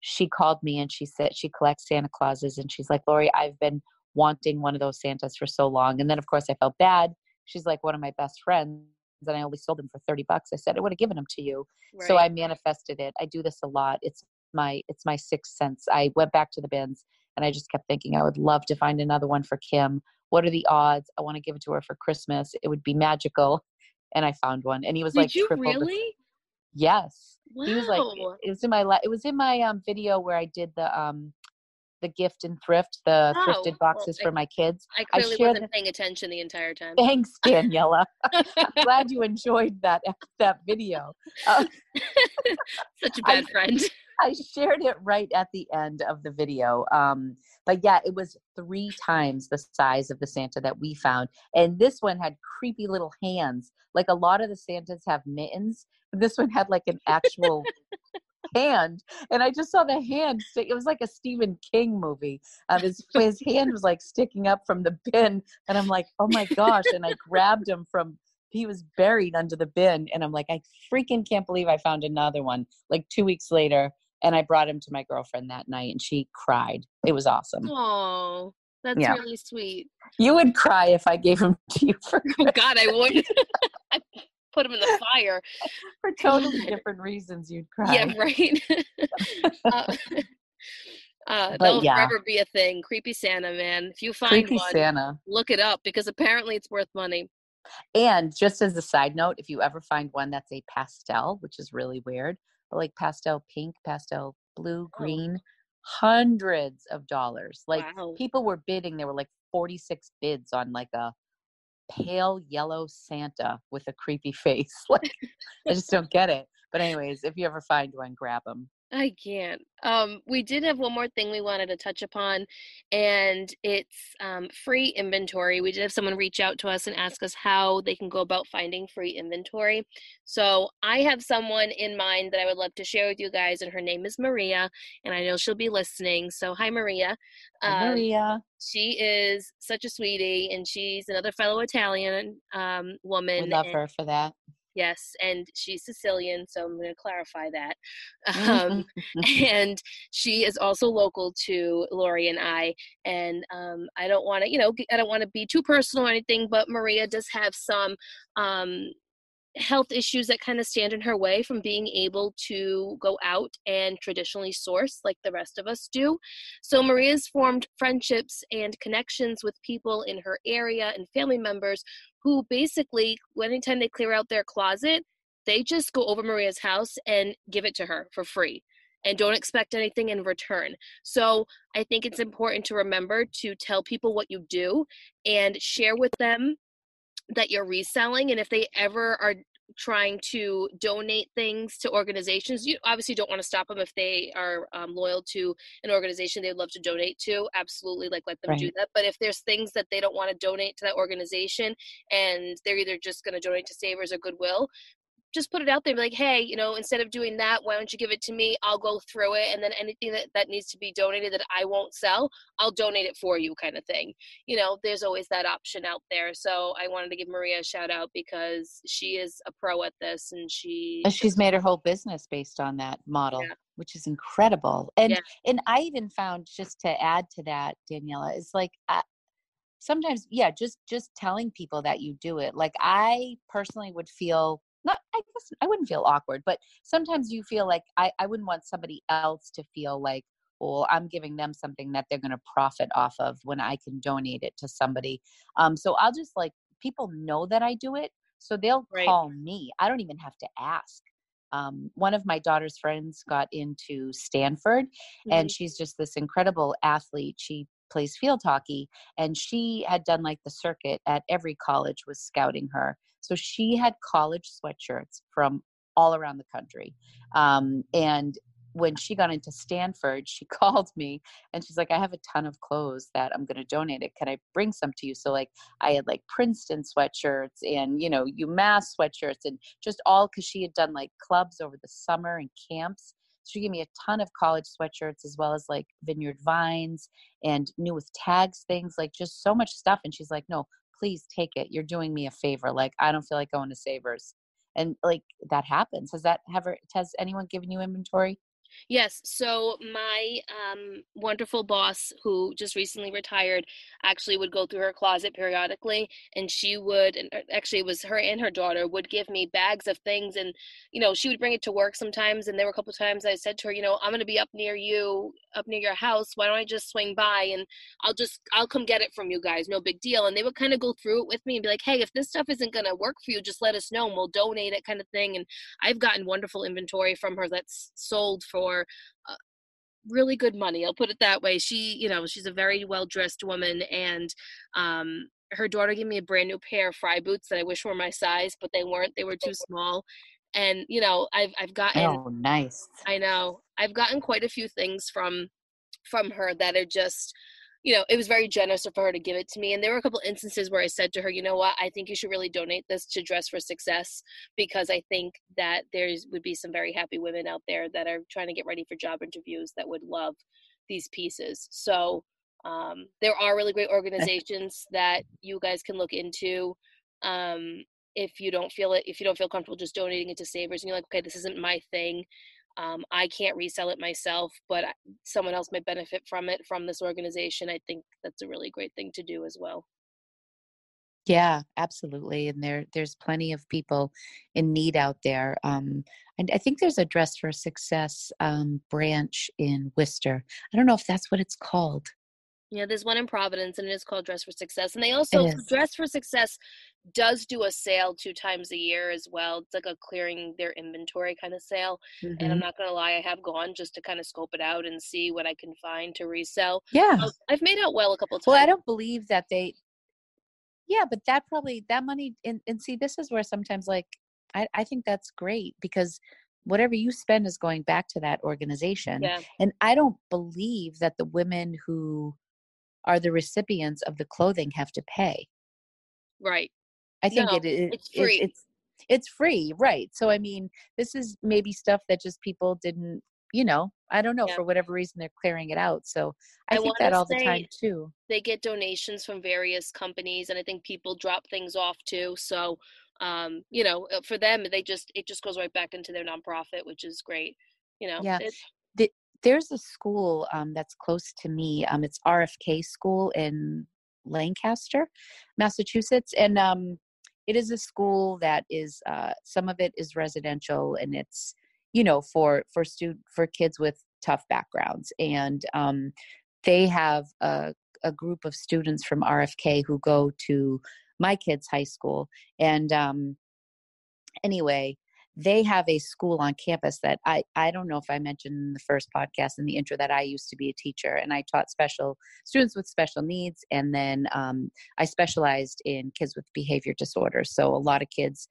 she called me and she said she collects Santa Clauses, and she's like, Lori, I've been wanting one of those Santas for so long. And then of course I felt bad. She's like one of my best friends. And I only sold them for 30 bucks. I said, I would have given them to you. Right. So I manifested it. I do this a lot. It's my it's my sixth sense. I went back to the bins and I just kept thinking I would love to find another one for Kim. What are the odds? I want to give it to her for Christmas. It would be magical. And I found one, and he was Did like, you really? The, yes. Wow. He was like, it was in my it was in my um video where I did the um the gift and thrift, the oh, thrifted boxes well, for my kids. I clearly I wasn't the, paying attention the entire time. Thanks, Daniela. I'm glad you enjoyed that that video. Uh, Such a bad I, friend. I shared it right at the end of the video. Um, but yeah, it was three times the size of the Santa that we found. And this one had creepy little hands. Like a lot of the Santas have mittens, this one had like an actual hand. And I just saw the hand. Stick- it was like a Stephen King movie. Um, his, his hand was like sticking up from the bin. And I'm like, oh my gosh. And I grabbed him from he was buried under the bin and i'm like i freaking can't believe i found another one like two weeks later and I brought him to my girlfriend that night and she cried. It was awesome. Oh, that's yeah. really sweet. You would cry if I gave him to you for Oh God, I would. I put him in the fire. For totally different reasons you'd cry. Yeah, right. uh, uh, that'll yeah. forever be a thing. Creepy Santa, man. If you find Creepy one, Santa. look it up because apparently it's worth money. And just as a side note, if you ever find one that's a pastel, which is really weird, like pastel pink, pastel blue, oh. green, hundreds of dollars. Like wow. people were bidding, there were like 46 bids on like a pale yellow Santa with a creepy face. like I just don't get it. But anyways, if you ever find one, grab them. I can't. Um, we did have one more thing we wanted to touch upon, and it's um, free inventory. We did have someone reach out to us and ask us how they can go about finding free inventory. So I have someone in mind that I would love to share with you guys, and her name is Maria, and I know she'll be listening. So hi, Maria. Hi, um, Maria. She is such a sweetie, and she's another fellow Italian um, woman. We love her for that. Yes, and she's Sicilian, so I'm going to clarify that. Um, and she is also local to Lori and I. And um, I don't want to, you know, I don't want to be too personal or anything, but Maria does have some um, health issues that kind of stand in her way from being able to go out and traditionally source like the rest of us do. So Maria's formed friendships and connections with people in her area and family members who basically, anytime they clear out their closet, they just go over Maria's house and give it to her for free and don't expect anything in return. So I think it's important to remember to tell people what you do and share with them that you're reselling and if they ever are trying to donate things to organizations you obviously don't want to stop them if they are um, loyal to an organization they'd love to donate to absolutely like let them right. do that but if there's things that they don't want to donate to that organization and they're either just going to donate to savers or goodwill just put it out there be like hey you know instead of doing that why don't you give it to me i'll go through it and then anything that, that needs to be donated that i won't sell i'll donate it for you kind of thing you know there's always that option out there so i wanted to give maria a shout out because she is a pro at this and she and she's made her whole business based on that model yeah. which is incredible and yeah. and i even found just to add to that daniela is like I, sometimes yeah just just telling people that you do it like i personally would feel not i guess i wouldn't feel awkward but sometimes you feel like i i wouldn't want somebody else to feel like well i'm giving them something that they're going to profit off of when i can donate it to somebody um so i'll just like people know that i do it so they'll right. call me i don't even have to ask um, one of my daughter's friends got into Stanford, mm-hmm. and she's just this incredible athlete. She plays field hockey and she had done like the circuit at every college was scouting her. So she had college sweatshirts from all around the country um, and when she got into stanford she called me and she's like i have a ton of clothes that i'm going to donate it. Can i bring some to you? So like i had like princeton sweatshirts and you know umass sweatshirts and just all because she had done like clubs over the summer and camps she gave me a ton of college sweatshirts as well as like vineyard vines and new with tags things, like just so much stuff. And she's like, no, please take it. You're doing me a favor. Like, I don't feel like going to Savers. And like that happens. Has that ever, has anyone given you inventory? Yes. So my um, wonderful boss, who just recently retired, actually would go through her closet periodically, and she would, and uh, actually it was her and her daughter would give me bags of things, and you know she would bring it to work sometimes. And there were a couple times I said to her, you know, I'm going to be up near you, up near your house. Why don't I just swing by and I'll just I'll come get it from you guys. No big deal. And they would kind of go through it with me and be like, hey, if this stuff isn't going to work for you, just let us know and we'll donate it, kind of thing. And I've gotten wonderful inventory from her that's sold for for uh, really good money. I'll put it that way. She, you know, she's a very well dressed woman, and um, her daughter gave me a brand new pair of Frye boots that I wish were my size, but they weren't. They were too small. And you know, I've I've gotten. Oh, nice. I know. I've gotten quite a few things from from her that are just you know, it was very generous for her to give it to me. And there were a couple instances where I said to her, you know what, I think you should really donate this to Dress for Success because I think that there would be some very happy women out there that are trying to get ready for job interviews that would love these pieces. So um, there are really great organizations that you guys can look into. Um, if you don't feel it, if you don't feel comfortable just donating it to Savers and you're like, okay, this isn't my thing, um, I can't resell it myself, but someone else might benefit from it from this organization. I think that's a really great thing to do as well. Yeah, absolutely. And there there's plenty of people in need out there. Um, and I think there's a Dress for Success um, branch in Worcester. I don't know if that's what it's called. Yeah, there's one in Providence, and it is called Dress for Success. And they also Dress for Success does do a sale two times a year as well. It's like a clearing their inventory kind of sale. Mm-hmm. And I'm mm-hmm. not gonna lie, I have gone just to kind of scope it out and see what I can find to resell. Yeah, I've made out well a couple times. Well, I don't believe that they. Yeah, but that probably that money and and see this is where sometimes like I I think that's great because whatever you spend is going back to that organization. Yeah. And I don't believe that the women who are the recipients of the clothing have to pay. Right. I think no, it, it it's free. It, it's it's free, right? So I mean, this is maybe stuff that just people didn't, you know, I don't know yeah. for whatever reason they're clearing it out. So I, I think that all the time too. They get donations from various companies, and I think people drop things off too. So um, you know, uh, for them, they just it just goes right back into their nonprofit, which is great. You know, yeah. The, there's a school um, that's close to me. Um, it's RFK School in Lancaster, Massachusetts, and um, it is a school that is uh, some of it is residential, and it's you know for for student for kids with tough backgrounds, and um, they have a, a group of students from RFK who go to my kids' high school, and um, anyway they have a school on campus that I, I don't know if I mentioned in the first podcast in the intro that I used to be a teacher and I taught special students with special needs. And then um, I specialized in kids with behavior disorders. So a lot of kids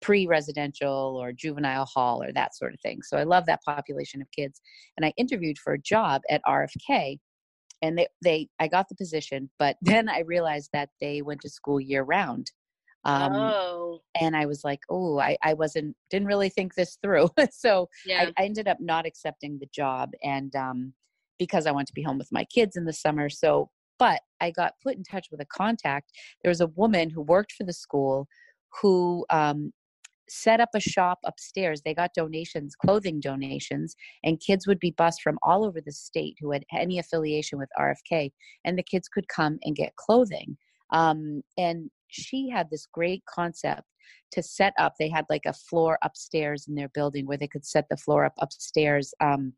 pre residential or juvenile hall or that sort of thing. So I love that population of kids. And I interviewed for a job at RFK and they, they I got the position, but then I realized that they went to school year round Um, oh, and I was like, oh, I, I wasn't, didn't really think this through. so yeah. I, I ended up not accepting the job. And um, because I wanted to be home with my kids in the summer. So, but I got put in touch with a contact. There was a woman who worked for the school who um, set up a shop upstairs. They got donations, clothing donations, and kids would be bused from all over the state who had any affiliation with RFK, and the kids could come and get clothing. Um, and she had this great concept to set up. They had like a floor upstairs in their building where they could set the floor up upstairs. Um,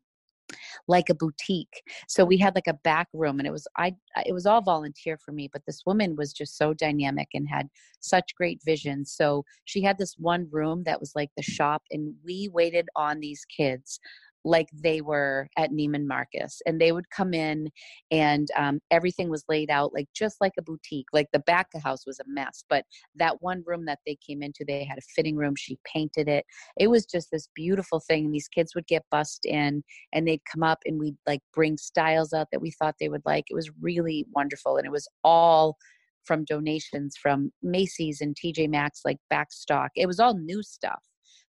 like a boutique so we had like a back room and it was i it was all volunteer for me but this woman was just so dynamic and had such great vision so she had this one room that was like the shop and we waited on these kids like they were at Neiman Marcus. And they would come in and um, everything was laid out like just like a boutique. Like the back of the house was a mess. But that one room that they came into, they had a fitting room. She painted it. It was just this beautiful thing. And these kids would get bussed in and they'd come up and we'd like bring styles out that we thought they would like. It was really wonderful. And it was all from donations from Macy's and TJ Maxx, like back stock. It was all new stuff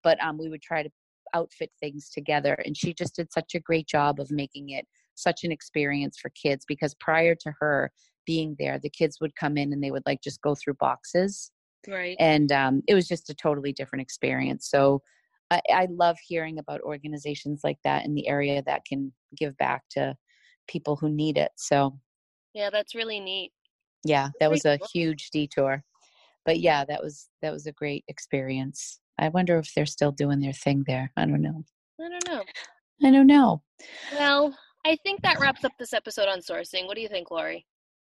but um, we would try to outfit things together. And she just did such a great job of making it such an experience for kids because prior to her being there, the kids would come in and they would like just go through boxes. right. And um, it was just a totally different experience. So I, I love hearing about organizations like that in the area that can give back to people who need it. So Yeah, that's really neat. yeah, that was a huge detour. But yeah, that was that was a great experience. I wonder if they're still doing their thing there. I don't know. I don't know. I don't know. Well, I think that wraps up this episode on sourcing. What do you think, Lori?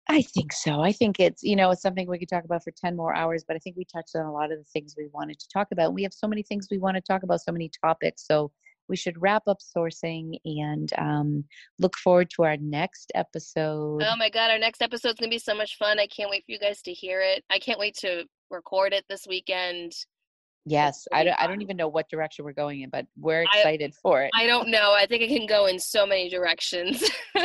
I think so. I think it's, you know, it's something we could talk about for 10 more hours, but I think we touched on a lot of the things we wanted to talk about. We have so many things we want to talk about, so many topics. So we should wrap up sourcing and um, look forward to our next episode. Oh my god, our next episode's gonna be so much fun. I can't wait for you guys to hear it. I can't wait to record it this weekend. Yes, I don't, I don't even know what direction we're going in, but we're I- excited for it. I don't know. I think it can go in so many directions.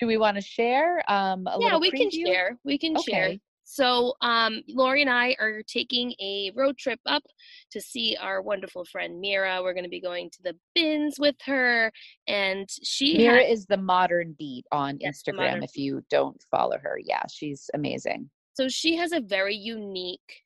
Do we want to share um, a yeah, we can share. We can share. So, um, Lori and I are taking a road trip up to see our wonderful friend Mira. We're going to be going to the bins with her, and she Mira had- is the modern beat on Yes, Instagram. If you don't follow her, yeah, she's amazing. so she has a very unique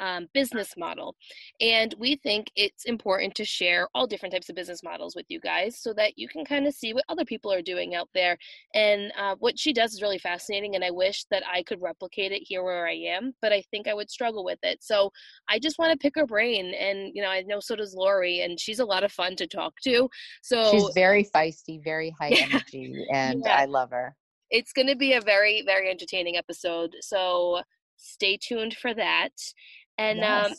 um, business model. And we think it's important to share all different types of business models with you guys so that you can kind of see what other people are doing out there. And uh, what she does is really fascinating and i wish that i could replicate it here where i am but i think i would struggle with it. So i just want to pick her brain and you know i know so does lori and she's a lot of fun to talk to. So She's very feisty, very high energy, and Yeah. I love her. it's going to be a very very entertaining episode so stay tuned for that and um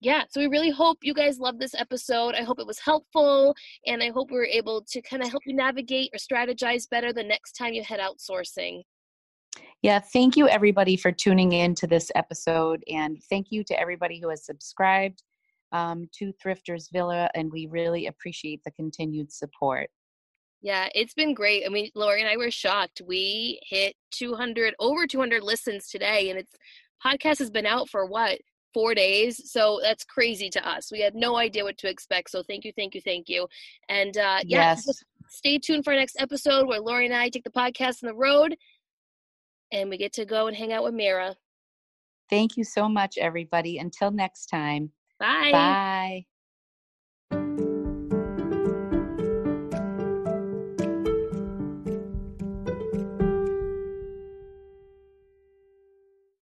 yeah so we really hope you guys love this episode. I hope it was helpful and i hope we were able to kind of help you navigate or strategize better the next time you head outsourcing. Yeah, thank you everybody for tuning in to this episode, and thank you to everybody who has subscribed um, to Thrifters Villa, and we really appreciate the continued support. yeah it's been great i mean lori and i were shocked. We hit 200 over 200 listens today and it's podcast has been out for what four days so that's crazy to us. We had no idea what to expect so thank you thank you thank you. And uh yeah yes, stay tuned for our next episode where lori and i take the podcast on the road and we get to go and hang out with mira. Thank you so much, everybody. Until next time, bye. Bye.